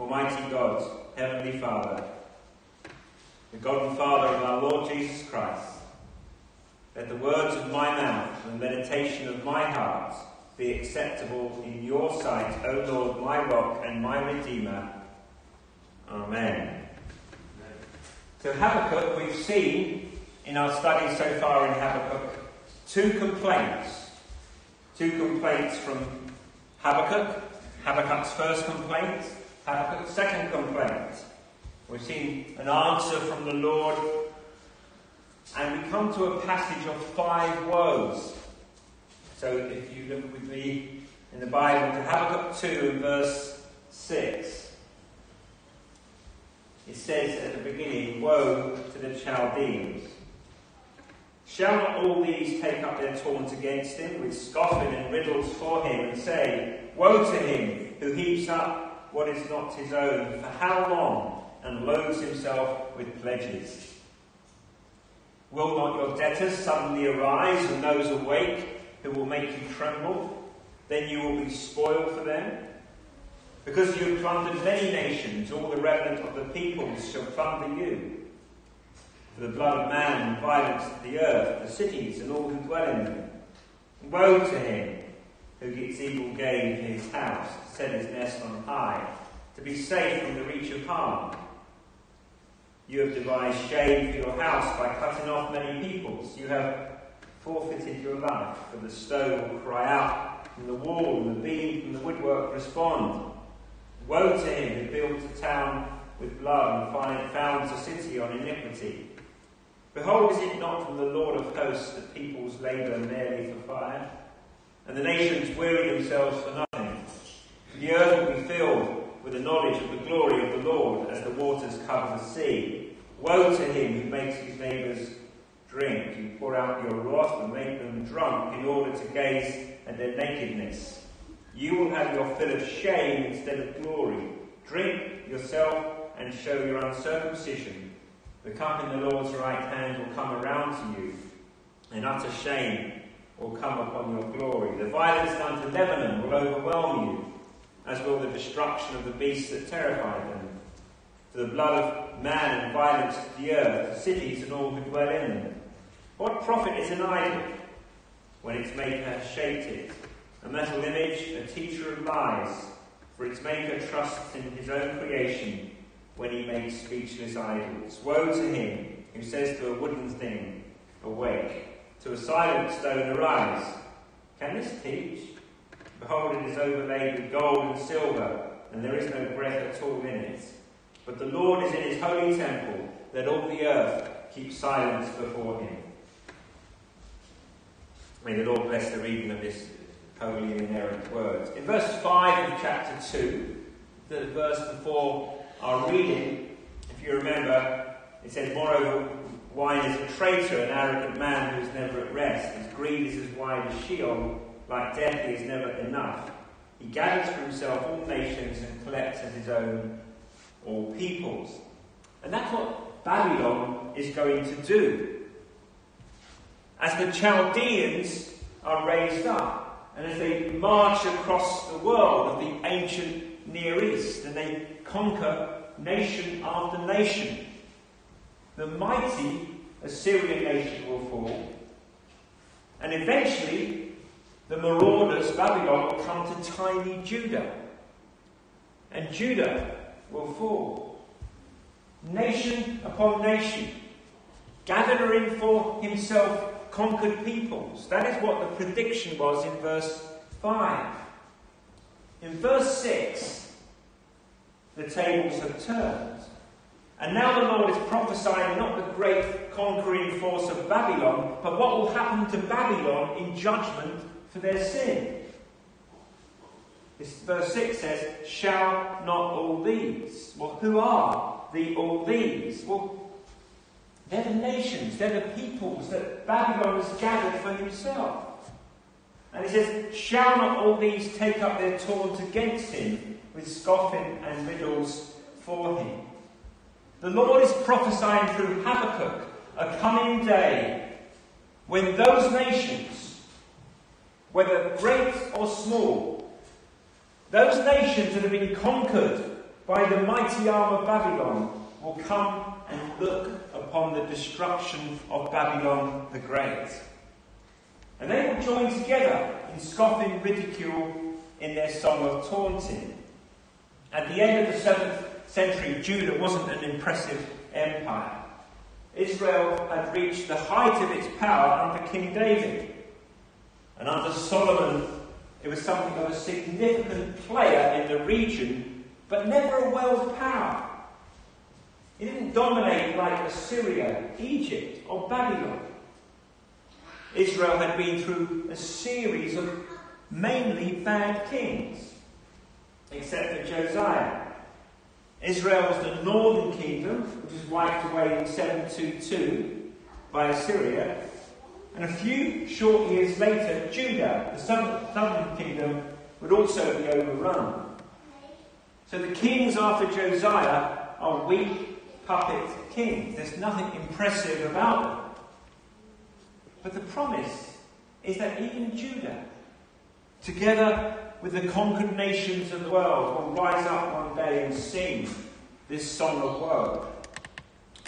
Almighty God, Heavenly Father, the God and Father of our Lord Jesus Christ, let the words of my mouth and the meditation of my heart be acceptable in your sight, O Lord, my rock and my redeemer. Amen. So Habakkuk, we've seen in our studies so far in Habakkuk two complaints. Two complaints from Habakkuk, Habakkuk's first complaint, Second complaint. We've seen an answer from the Lord, and we come to a passage of five woes. So if you look with me in the Bible to Habakkuk 2 and verse 6, it says at the beginning, Woe to the Chaldeans. Shall not all these take up their taunts against him, with scoffing and riddles for him, and say, Woe to him who heaps up what is not his own, for how long, and loads himself with pledges? Will not your debtors suddenly arise, and those awake who will make you tremble? Then you will be spoiled for them. Because you have plundered many nations, all the remnant of the peoples shall plunder you. For the blood of man and violence of the earth, the cities and all who dwell in them. Woe to him who gets evil gain for his house, set his nest on high, to be safe from the reach of harm. You have devised shame for your house by cutting off many peoples. You have forfeited your life, for the stone will cry out from the wall, and the beam from the woodwork respond. Woe to him who builds a town with blood and founds a city on iniquity. Behold, is it not from the Lord of hosts that peoples labour merely for fire? And the nations weary themselves for nothing. The earth will be filled with the knowledge of the glory of the Lord as the waters cover the sea. Woe to him who makes his neighbours drink. You pour out your wrath and make them drunk in order to gaze at their nakedness. You will have your fill of shame instead of glory. Drink yourself and show your uncircumcision. The cup in the Lord's right hand will come around to you, and utter shame will come upon your glory. The violence done to Lebanon will overwhelm you, as will the destruction of the beasts that terrified them. To the blood of man and violence to the earth, the cities and all who dwell in them. What profit is an idol when its maker has shaped it? A metal image, a teacher of lies, for its maker trusts in his own creation when he makes speechless idols. Woe to him who says to a wooden thing, Awake, to a silent stone arise. Can this teach? Behold, it is overlaid with gold and silver, and there is no breath at all in it. But the Lord is in his holy temple, let all the earth keep silence before him. May the Lord bless the reading of this holy and inerrant words. In verse 5 of chapter 2, the verse before our reading, if you remember, it says, Moreover, Wine is a traitor, an arrogant man who is never at rest. His greed is as wide as Sheol. Like death, he is never enough. He gathers for himself all nations and collects as his own all peoples. And that's what Babylon is going to do. As the Chaldeans are raised up, and as they march across the world of the ancient Near East, and they conquer nation after nation, the mighty Assyrian nation will fall, and eventually the marauders, Babylon, will come to tiny Judah, and Judah will fall. Nation upon nation, gathering for himself conquered peoples. That is what the prediction was in verse 5. In verse 6, the tables have turned. And now the Lord is prophesying not the great conquering force of Babylon, but what will happen to Babylon in judgment for their sin. This verse 6 says, Shall not all these? Well, who are the all these? Well, they're the nations, they're the peoples that Babylon has gathered for himself. And he says, Shall not all these take up their taunt against him with scoffing and riddles for him? The Lord is prophesying through Habakkuk a coming day when those nations, whether great or small, those nations that have been conquered by the mighty arm of Babylon will come and look upon the destruction of Babylon the Great. And they will join together in scoffing ridicule in their song of taunting. At the end of the 7th century, Judah wasn't an impressive empire. Israel had reached the height of its power under King David. And under Solomon, it was something of a significant player in the region, but never a world power. It didn't dominate like Assyria, Egypt, or Babylon. Israel had been through a series of mainly bad kings, except for Josiah. Israel was the northern kingdom, which was wiped away in 722 by Assyria. And a few short years later, Judah, the southern kingdom, would also be overrun. So the kings after Josiah are weak puppet kings. There's nothing impressive about them. But the promise is that even Judah, together with the conquered nations of the world, will rise up one day and sing this song of woe.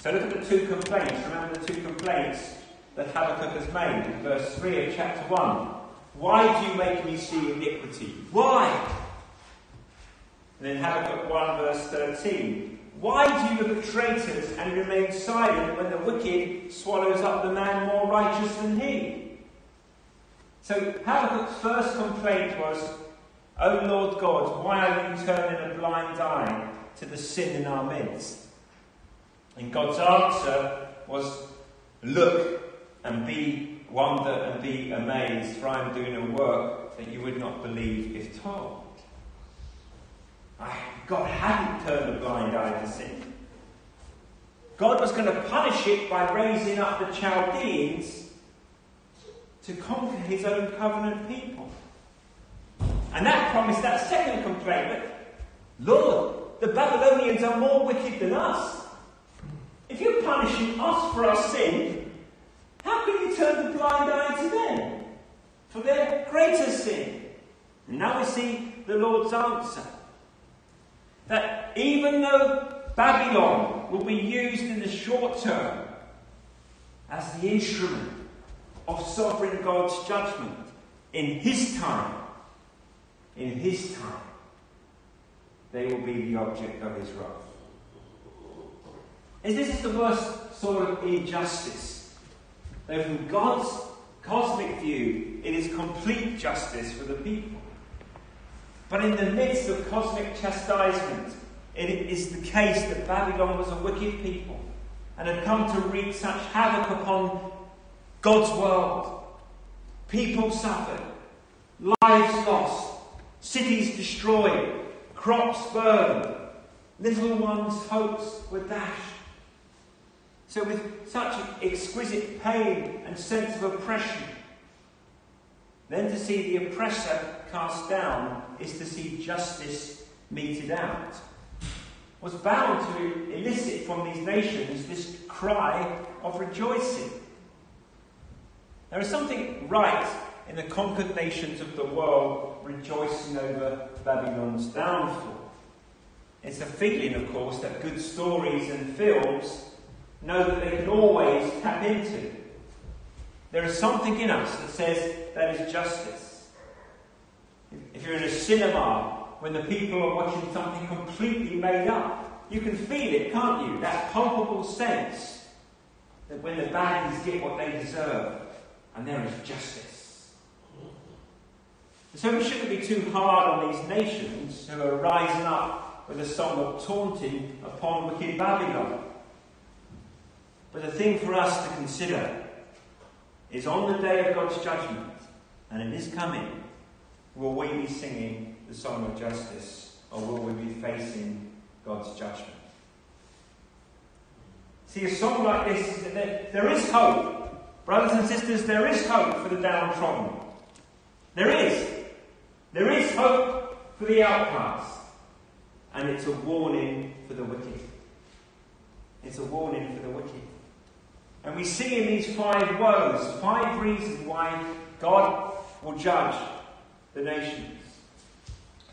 So look at the two complaints. Remember the two complaints that Habakkuk has made in verse 3 of chapter 1. Why do you make me see iniquity? Why? And then Habakkuk 1 verse 13. Why do you look at traitors and remain silent when the wicked swallows up the man more righteous than he? So Habakkuk's first complaint was, O Lord God, why are you turning a blind eye to the sin in our midst? And God's answer was, Look and be wonder and be amazed, for I am doing a work that you would not believe if told. Ah, God hadn't turned a blind eye to sin. God was going to punish it by raising up the Chaldeans to conquer his own covenant people. And that promised that second complaint Lord, the Babylonians are more wicked than us. If you're punishing us for our sin, how can you turn the blind eye to them for their greater sin? And now we see the Lord's answer that even though Babylon will be used in the short term as the instrument of sovereign God's judgment in His time, in His time, they will be the object of His wrath. And this is the worst sort of injustice. Though from God's cosmic view, it is complete justice for the people. But in the midst of cosmic chastisement, it is the case that Babylon was a wicked people and had come to wreak such havoc upon God's world. People suffered, lives lost, cities destroyed, crops burned, little ones' hopes were dashed. So, with such exquisite pain and sense of oppression, then to see the oppressor cast down is to see justice meted out. Was bound to elicit from these nations this cry of rejoicing. There is something right in the conquered nations of the world rejoicing over Babylon's downfall. It's a feeling, of course, that good stories and films know that they can always tap into. There is something in us that says that is justice. If you're in a cinema when the people are watching something completely made up, you can feel it, can't you? That palpable sense that when the baddies get what they deserve, and there is justice. So we shouldn't be too hard on these nations who are rising up with a song of taunting upon wicked Babylon. But the thing for us to consider is on the day of God's judgment, and in His coming, will we be singing the song of justice, or will we be facing God's judgment? See, a song like this, there is hope. Brothers and sisters, there is hope for the downtrodden. There is. There is hope for the outcast. And it's a warning for the wicked. It's a warning for the wicked. And we see in these five woes five reasons why God will judge the nations.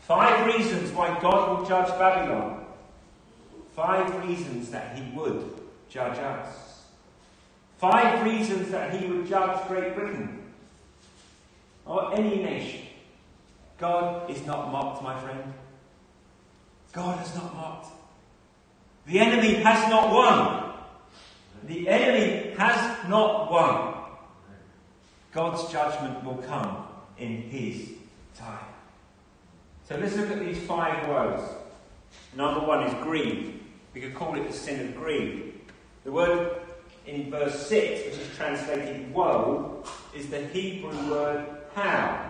Five reasons why God will judge Babylon. five reasons that he would judge us. Five reasons that he would judge Great Britain or any nation. God is not mocked, my friend. God is not mocked. The enemy has not won. The enemy has not won. God's judgment will come in his time. So let's look at these five woes. Number one is greed. We could call it the sin of greed. The word in verse 6, which is translated woe, is the Hebrew word how.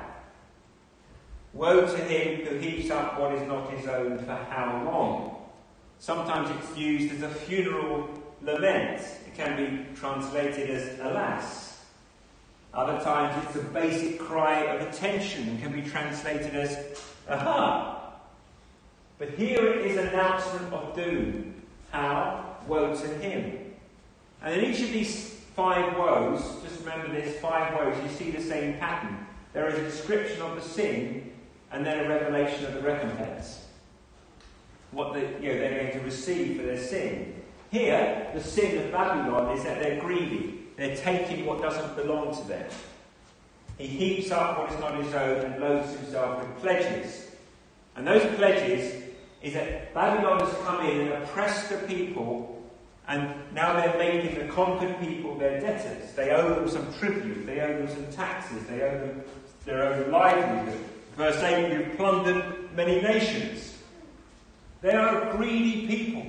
Woe to him who heaps up what is not his own for how long? Sometimes it's used as a funeral lament. It can be translated as alas. Other times it's a basic cry of attention and can be translated as aha. But here it is an announcement of doom. How? Woe to him. And in each of these five woes, just remember there's five woes, you see the same pattern. There is a description of the sin and then a revelation of the recompense. What the, you know, they're going to receive for their sin. Here, the sin of Babylon is that they're greedy. They're taking what doesn't belong to them. He heaps up what is not his own and loads himself with pledges. And those pledges is that Babylon has come in and oppressed the people, and now they're making the conquered people their debtors. They owe them some tribute, they owe them some taxes, they owe them their own livelihood. Verse 8 You've plundered many nations. They are a greedy people.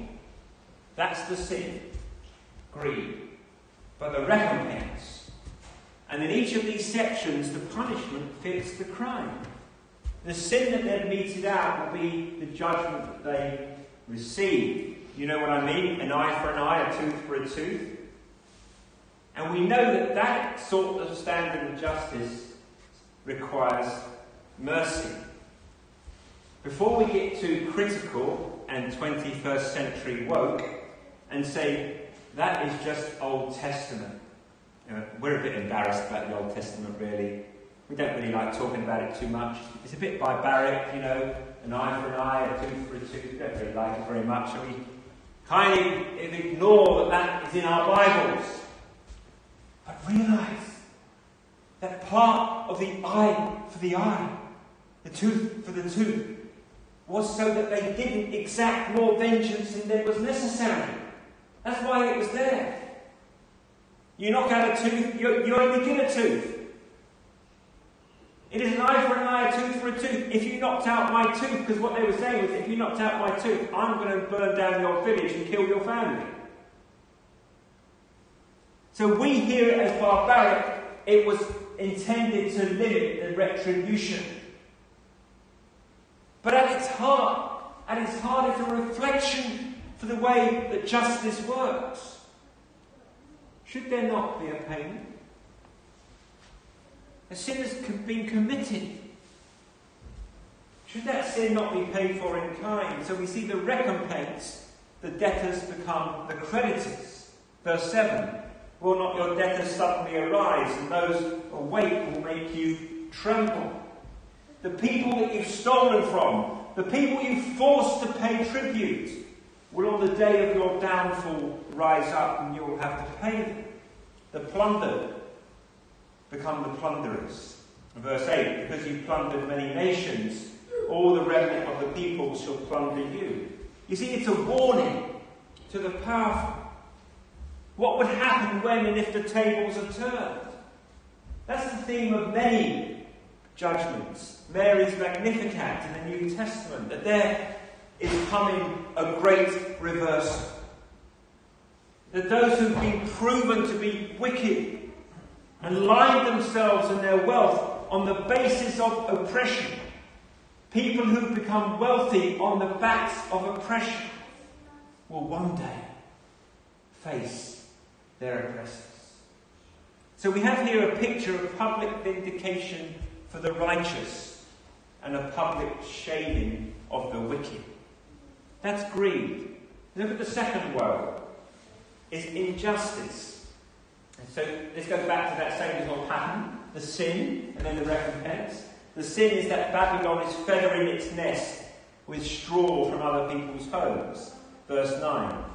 That's the sin. Greed. But the recompense. And in each of these sections, the punishment fits the crime. The sin that they're meted out will be the judgment that they receive. You know what I mean? An eye for an eye, a tooth for a tooth. And we know that that sort of standard of justice requires mercy. Before we get too critical and 21st century woke and say that is just Old Testament, you know, we're a bit embarrassed about the Old Testament, really. We don't really like talking about it too much. It's a bit barbaric, you know, an eye for an eye, a tooth for a tooth. We don't really like it very much. So we kind of ignore that that is in our Bibles. But realise that part of the eye for the eye, the tooth for the tooth, was so that they didn't exact more vengeance than was necessary. That's why it was there. You knock out a tooth, you, you only get a tooth. It is an eye for an eye, a tooth for a tooth. If you knocked out my tooth, because what they were saying was, if you knocked out my tooth, I'm going to burn down your village and kill your family. So we hear it as barbaric. It was intended to limit the retribution. But at its heart, at its heart, it's a reflection for the way that justice works. Should there not be a payment? A sin has been committed. Should that sin not be paid for in kind? So we see the recompense, the debtors become the creditors. Verse 7 Will not your debtors suddenly arise, and those awake will make you tremble? The people that you've stolen from, the people you've forced to pay tribute, will on the day of your downfall rise up and you will have to pay them. The plundered become the plunderers. Verse 8 Because you plundered many nations, all the remnant of the people shall plunder you. You see, it's a warning to the powerful. What would happen when and if the tables are turned? That's the theme of many judgments. Mary's Magnificat in the New Testament, that there is coming a great reversal. That those who've been proven to be wicked and lined themselves and their wealth on the basis of oppression, people who've become wealthy on the backs of oppression, will one day face their oppressors. So we have here a picture of public vindication for the righteous and a public shaming of the wicked. That's greed. Look at the second woe. Is injustice. And so this goes back to that same little pattern, the sin and then the recompense. The sin is that Babylon is feathering its nest with straw from other people's homes. Verse 9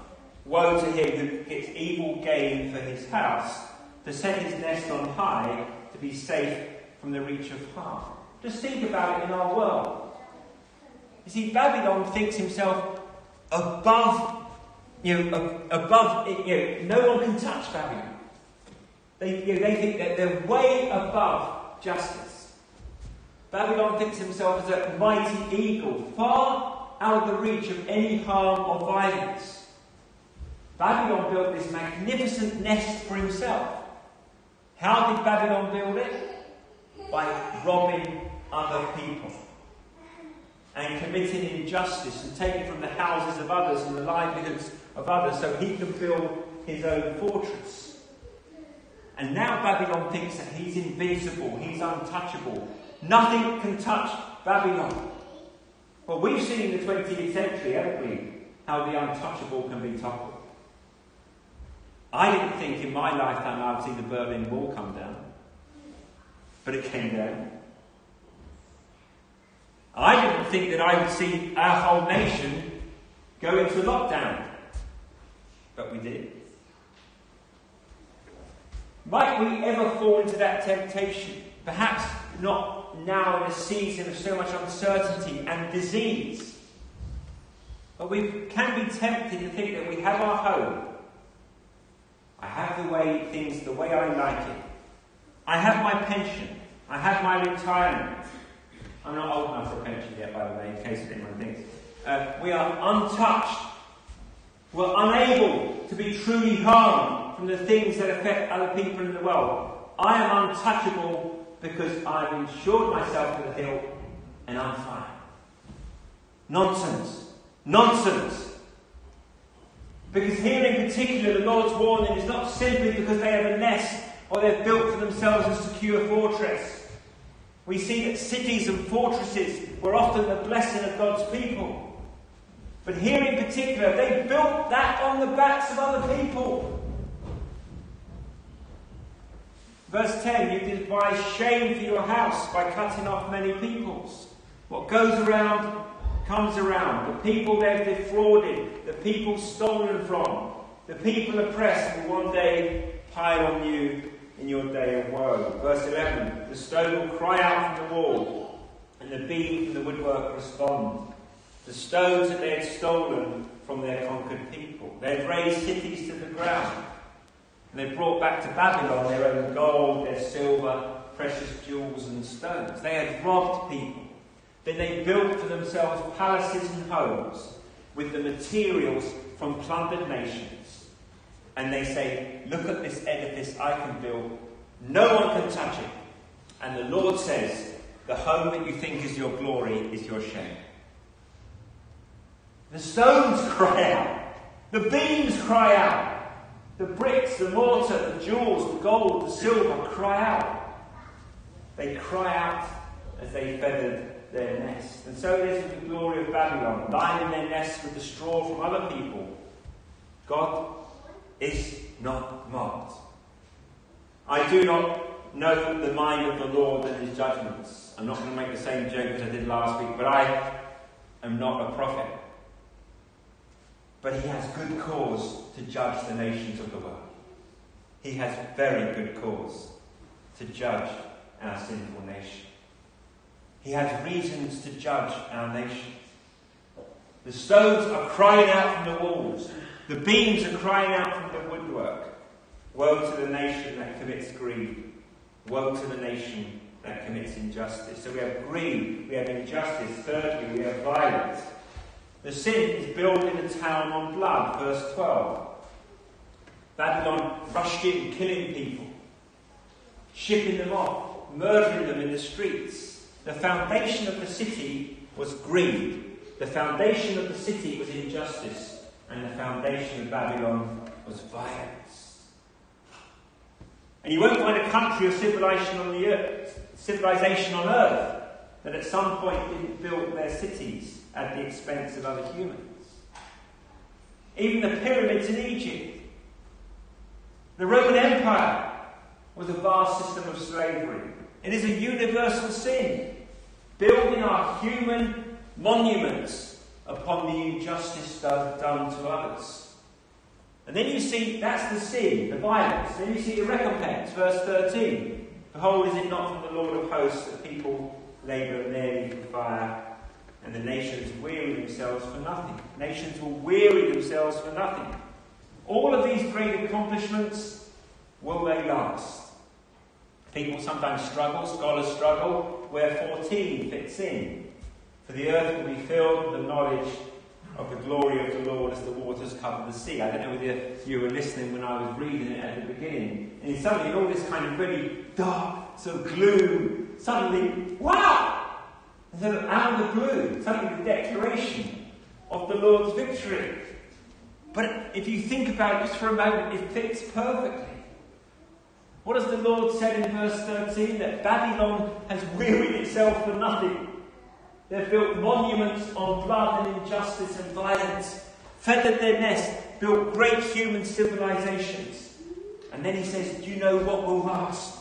Woe to him who gets evil gain for his house, to set his nest on high, to be safe from the reach of harm. Just think about it in our world. You see, Babylon thinks himself above, you know, above, you know, no one can touch Babylon. They, you know, they think that they're way above justice. Babylon thinks himself as a mighty eagle, far out of the reach of any harm or violence. Babylon built this magnificent nest for himself. How did Babylon build it? By robbing other people and committing injustice and taking from the houses of others and the livelihoods of others so he can build his own fortress. And now Babylon thinks that he's invincible, he's untouchable. Nothing can touch Babylon. Well, we've seen in the 20th century, haven't we, how the untouchable can be toppled. I didn't think in my lifetime I'd see the Berlin Wall come down, but it came down. I didn't think that I would see our whole nation go into lockdown, but we did. Might we ever fall into that temptation? Perhaps not now in a season of so much uncertainty and disease. But we can be tempted to think that we have our home. I have the way things the way I like it. I have my pension. I have my retirement. I'm not old enough for a pension yet, by the way, in case anyone thinks. Uh, we are untouched. We're unable to be truly harmed from the things that affect other people in the world. I am untouchable because I've insured myself to the hilt and I'm fine. Nonsense. Nonsense. Because here in particular, the Lord's warning is not simply because they have a nest or they've built for themselves a secure fortress. We see that cities and fortresses were often the blessing of God's people. But here in particular, they built that on the backs of other people. Verse 10 You devise shame for your house by cutting off many peoples. What goes around comes around. The people they've defrauded, the people stolen from, the people oppressed will one day pile on you in your day of woe. Verse 11 The stone will cry out from the wall, and the beam from the woodwork respond. The stones that they had stolen from their conquered people. They had razed cities to the ground. And they brought back to Babylon their own gold, their silver, precious jewels, and stones. They had robbed people. Then they built for themselves palaces and homes with the materials from plundered nations. And they say, Look at this edifice I can build. No one can touch it. And the Lord says, The home that you think is your glory is your shame. The stones cry out. The beams cry out. The bricks, the mortar, the jewels, the gold, the silver cry out. They cry out as they feathered their nest. And so it is with the glory of Babylon, lining their nests with the straw from other people. God is not mocked. I do not know the mind of the Lord and his judgments. I'm not going to make the same joke as I did last week, but I am not a prophet. But he has good cause to judge the nations of the world. He has very good cause to judge our sinful nation. He has reasons to judge our nation. The stones are crying out from the walls. The beams are crying out from the woodwork. Woe to the nation that commits greed. Woe to the nation that commits injustice. So we have greed, we have injustice. Thirdly, we have violence. The sin is building a town on blood, verse 12. Babylon rushed in, killing people, shipping them off, murdering them in the streets. The foundation of the city was greed. The foundation of the city was injustice. And the foundation of Babylon was violence. And you won't find a country or civilization on the earth, civilization on earth that at some point didn't build their cities at the expense of other humans. Even the pyramids in Egypt. The Roman Empire was a vast system of slavery. It is a universal sin. Building our human monuments upon the injustice done to others. And then you see that's the sin, the violence. Then you see the recompense, verse 13. Behold, is it not from the Lord of hosts that people labour merely for fire, and the nations weary themselves for nothing? Nations will weary themselves for nothing. All of these great accomplishments, will they last? People sometimes struggle, scholars struggle, where 14 fits in. For the earth will be filled with the knowledge of the glory of the Lord as the waters cover the sea. I don't know whether you were listening when I was reading it at the beginning. And suddenly, all this kind of really dark, sort of gloom, suddenly, wow! And sort of out of the blue, suddenly the declaration of the Lord's victory. But if you think about it just for a moment, it fits perfectly. What has the Lord said in verse 13? That Babylon has wearied itself for nothing. They've built monuments of blood and injustice and violence, feathered their nest, built great human civilizations. And then he says, Do you know what will last?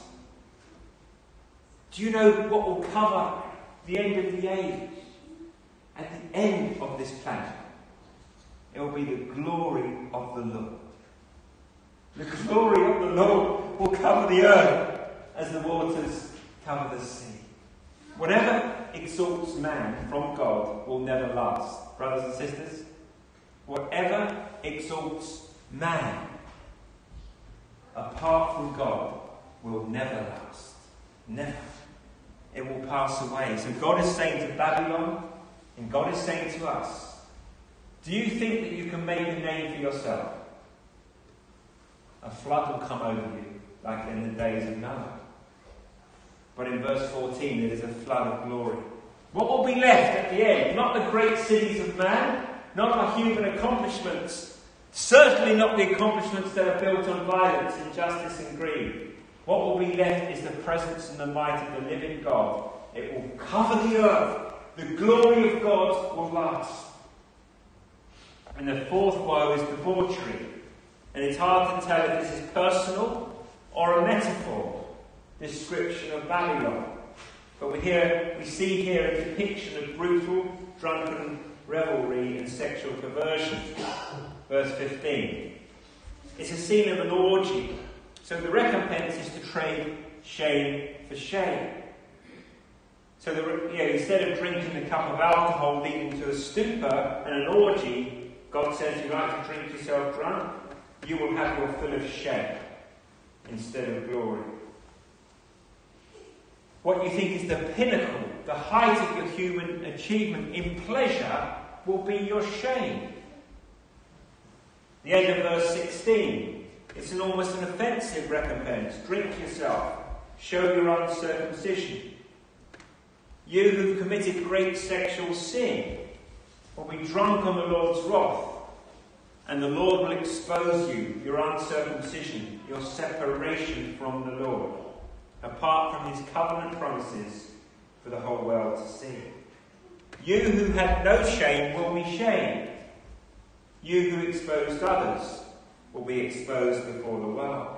Do you know what will cover the end of the age? At the end of this planet, it will be the glory of the Lord. The glory of the Lord will cover the earth as the waters cover the sea. Whatever exalts man from God will never last. Brothers and sisters, whatever exalts man apart from God will never last. Never. It will pass away. So God is saying to Babylon, and God is saying to us, do you think that you can make a name for yourself? A flood will come over you, like in the days of Noah. But in verse 14, there is a flood of glory. What will be left at the end? Not the great cities of man, not our human accomplishments, certainly not the accomplishments that are built on violence, injustice, and greed. What will be left is the presence and the might of the living God. It will cover the earth. The glory of God will last. And the fourth woe is debauchery. And it's hard to tell if this is personal or a metaphor description of Babylon. But we, hear, we see here a depiction of brutal, drunken revelry and sexual perversion. Verse 15. It's a scene of an orgy. So the recompense is to trade shame for shame. So the, you know, instead of drinking a cup of alcohol leading to a stupor and an orgy, God says you like to drink yourself drunk, you will have your fill of shame instead of glory what you think is the pinnacle, the height of your human achievement in pleasure, will be your shame. The end of verse 16. It's an almost an offensive recompense. Drink yourself. Show your uncircumcision. You who've committed great sexual sin will be drunk on the Lord's wrath, and the Lord will expose you, your uncircumcision, your separation from the Lord apart from his covenant promises for the whole world to see. You who had no shame will be shamed. You who exposed others will be exposed before the world.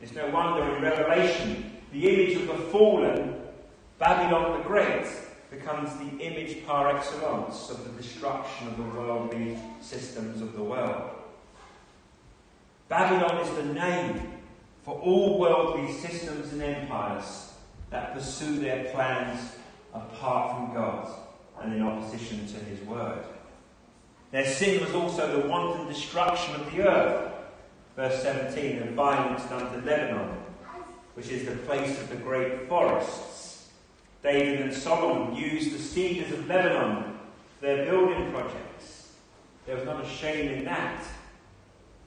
It's no wonder in Revelation, the image of the fallen, Babylon the Great, becomes the image par excellence of the destruction of the worldly systems of the world. Babylon is the name for all worldly systems and empires that pursue their plans apart from God and in opposition to His word. Their sin was also the wanton destruction of the earth. Verse 17, and violence done to Lebanon, which is the place of the great forests. David and Solomon used the cedars of Lebanon for their building projects. There was not a shame in that.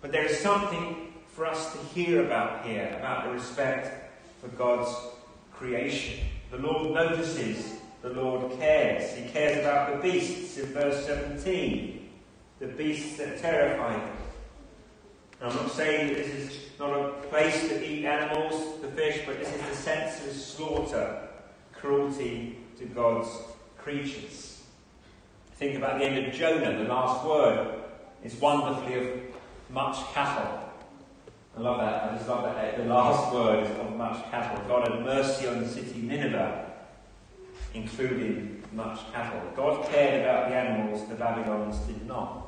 But there is something for us to hear about here, about the respect for God's creation. The Lord notices, the Lord cares. He cares about the beasts in verse 17, the beasts that terrify him. I'm not saying that this is not a place to eat animals, the fish, but this is the senseless slaughter, cruelty to God's creatures. Think about the end of Jonah, the last word is wonderfully of much cattle. I love that. I just love that. Eh, the last word is of much cattle. God had mercy on the city Nineveh, including much cattle. God cared about the animals, the Babylonians did not.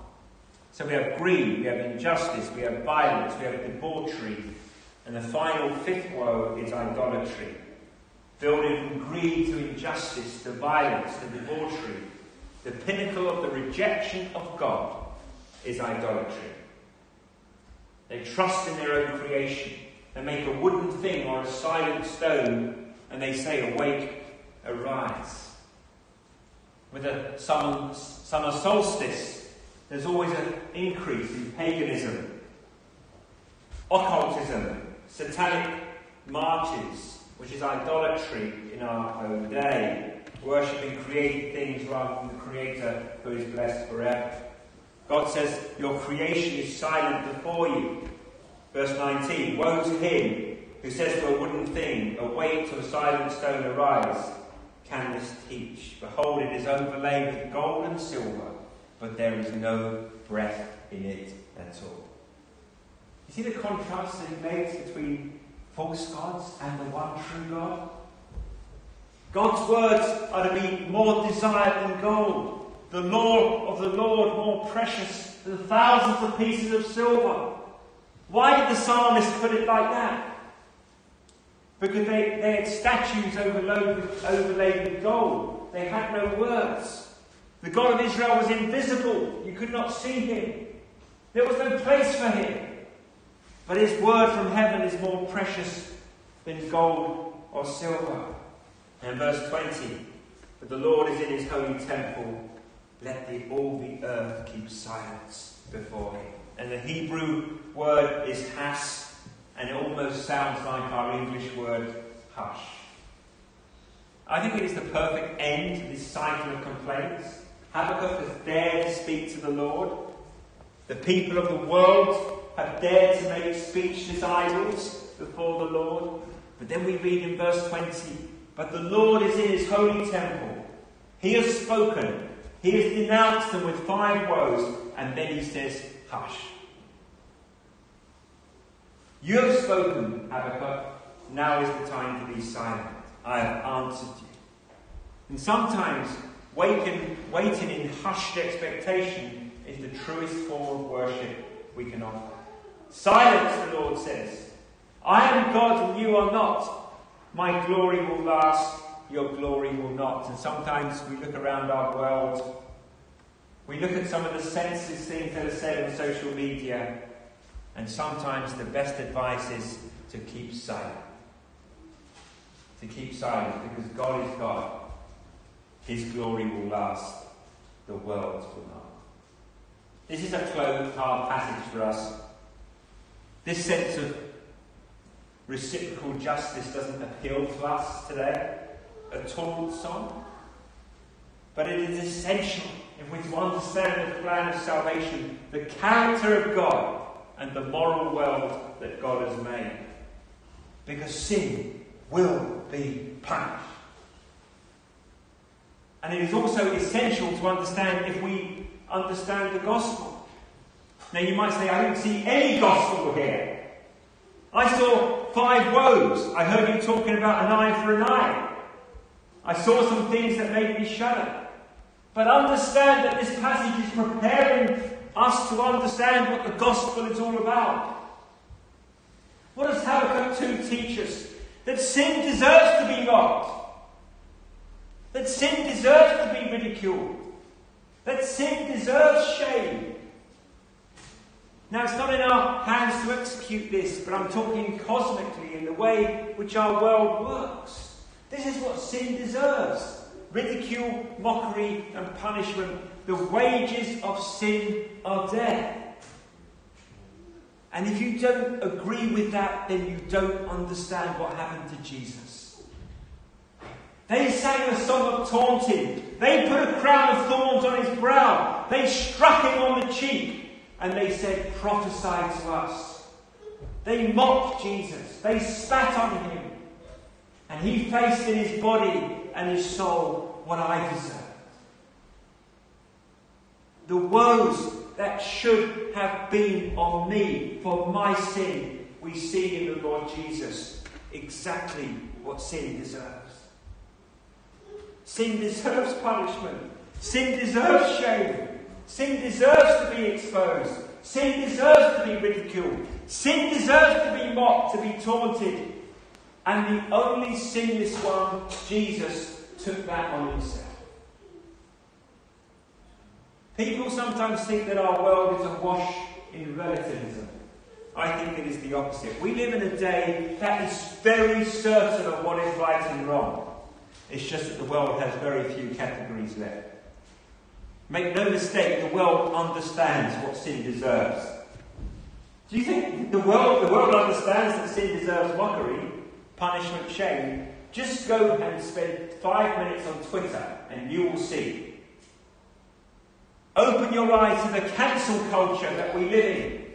So we have greed, we have injustice, we have violence, we have debauchery, and the final fifth woe is idolatry. Building from greed to injustice, to violence, to debauchery. The pinnacle of the rejection of God is idolatry. They trust in their own creation. They make a wooden thing or a silent stone and they say, Awake, arise. With a summer, summer solstice, there's always an increase in paganism, occultism, satanic marches, which is idolatry in our own day, worshipping created things rather than the Creator who is blessed forever. God says, Your creation is silent before you. Verse 19 Woe to him who says to a wooden thing, Awake to a silent stone, arise. Can this teach? Behold, it is overlaid with gold and silver, but there is no breath in it at all. You see the contrast that he makes between false gods and the one true God? God's words are to be more desired than gold the law of the Lord more precious than thousands of pieces of silver. Why did the psalmist put it like that? Because they, they had statues overlaid overlaid with gold. They had no words. The God of Israel was invisible. You could not see him. There was no place for him. But his word from heaven is more precious than gold or silver. And verse 20 But the Lord is in his holy temple let the, all the earth keep silence before him. And the Hebrew word is has, and it almost sounds like our English word hush. I think it is the perfect end to this cycle of complaints. Habakkuk has dared to speak to the Lord. The people of the world have dared to make speechless idols before the Lord. But then we read in verse 20, But the Lord is in his holy temple. He has spoken, he has denounced them with five woes, and then he says, Hush. You have spoken, Habakkuk. Now is the time to be silent. I have answered you. And sometimes waiting, waiting in hushed expectation is the truest form of worship we can offer. Silence, the Lord says. I am God and you are not. My glory will last your glory will not. And sometimes we look around our world, we look at some of the senseless things that are said on social media, and sometimes the best advice is to keep silent. To keep silent because God is God. His glory will last, the world will not. This is a close, hard passage for us. This sense of reciprocal justice doesn't appeal to us today a total song. But it is essential if we're to understand the plan of salvation, the character of God, and the moral world that God has made. Because sin will be punished. And it is also essential to understand if we understand the gospel. Now you might say, I don't see any gospel here. I saw five woes. I heard you talking about an eye for an eye. I saw some things that made me shudder. But understand that this passage is preparing us to understand what the gospel is all about. What does Habakkuk 2 teach us? That sin deserves to be mocked. That sin deserves to be ridiculed. That sin deserves shame. Now, it's not in our hands to execute this, but I'm talking cosmically in the way which our world works. This is what sin deserves ridicule, mockery, and punishment. The wages of sin are death. And if you don't agree with that, then you don't understand what happened to Jesus. They sang a song of taunting. They put a crown of thorns on his brow. They struck him on the cheek. And they said, Prophesy to us. They mocked Jesus. They spat on him. And he faced in his body and his soul what I deserved. The woes that should have been on me for my sin, we see in the Lord Jesus exactly what sin deserves. Sin deserves punishment. Sin deserves shame. Sin deserves to be exposed. Sin deserves to be ridiculed. Sin deserves to be mocked, to be taunted. And the only sinless one, Jesus, took that on himself. People sometimes think that our world is awash in relativism. I think it is the opposite. We live in a day that is very certain of what is right and wrong. It's just that the world has very few categories left. Make no mistake, the world understands what sin deserves. Do you think the world, the world understands that sin deserves mockery, punishment, shame? Just go and spend five minutes on Twitter and you will see. Open your eyes to the cancel culture that we live in.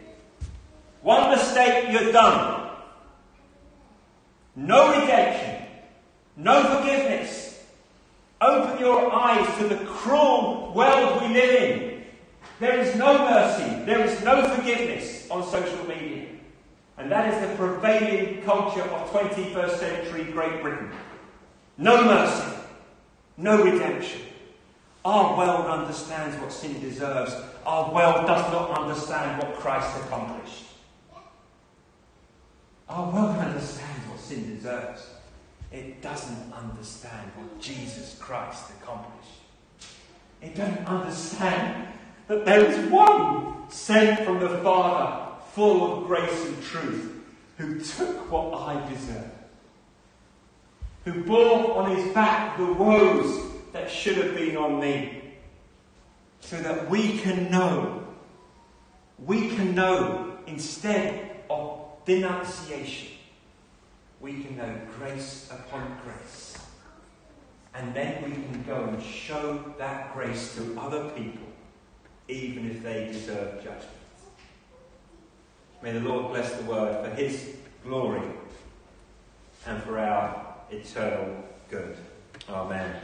One mistake, you're done. No redemption. No forgiveness. Open your eyes to the cruel world we live in. There is no mercy. There is no forgiveness on social media. And that is the prevailing culture of 21st century Great Britain. No mercy. No redemption. Our world understands what sin deserves. Our world does not understand what Christ accomplished. Our world understands what sin deserves. It doesn't understand what Jesus Christ accomplished. It doesn't understand that there is one sent from the Father, full of grace and truth, who took what I deserve, who bore on his back the woes that should have been on me, so that we can know, we can know instead of denunciation, we can know grace upon grace. And then we can go and show that grace to other people, even if they deserve judgment. May the Lord bless the word for his glory and for our eternal good. Amen.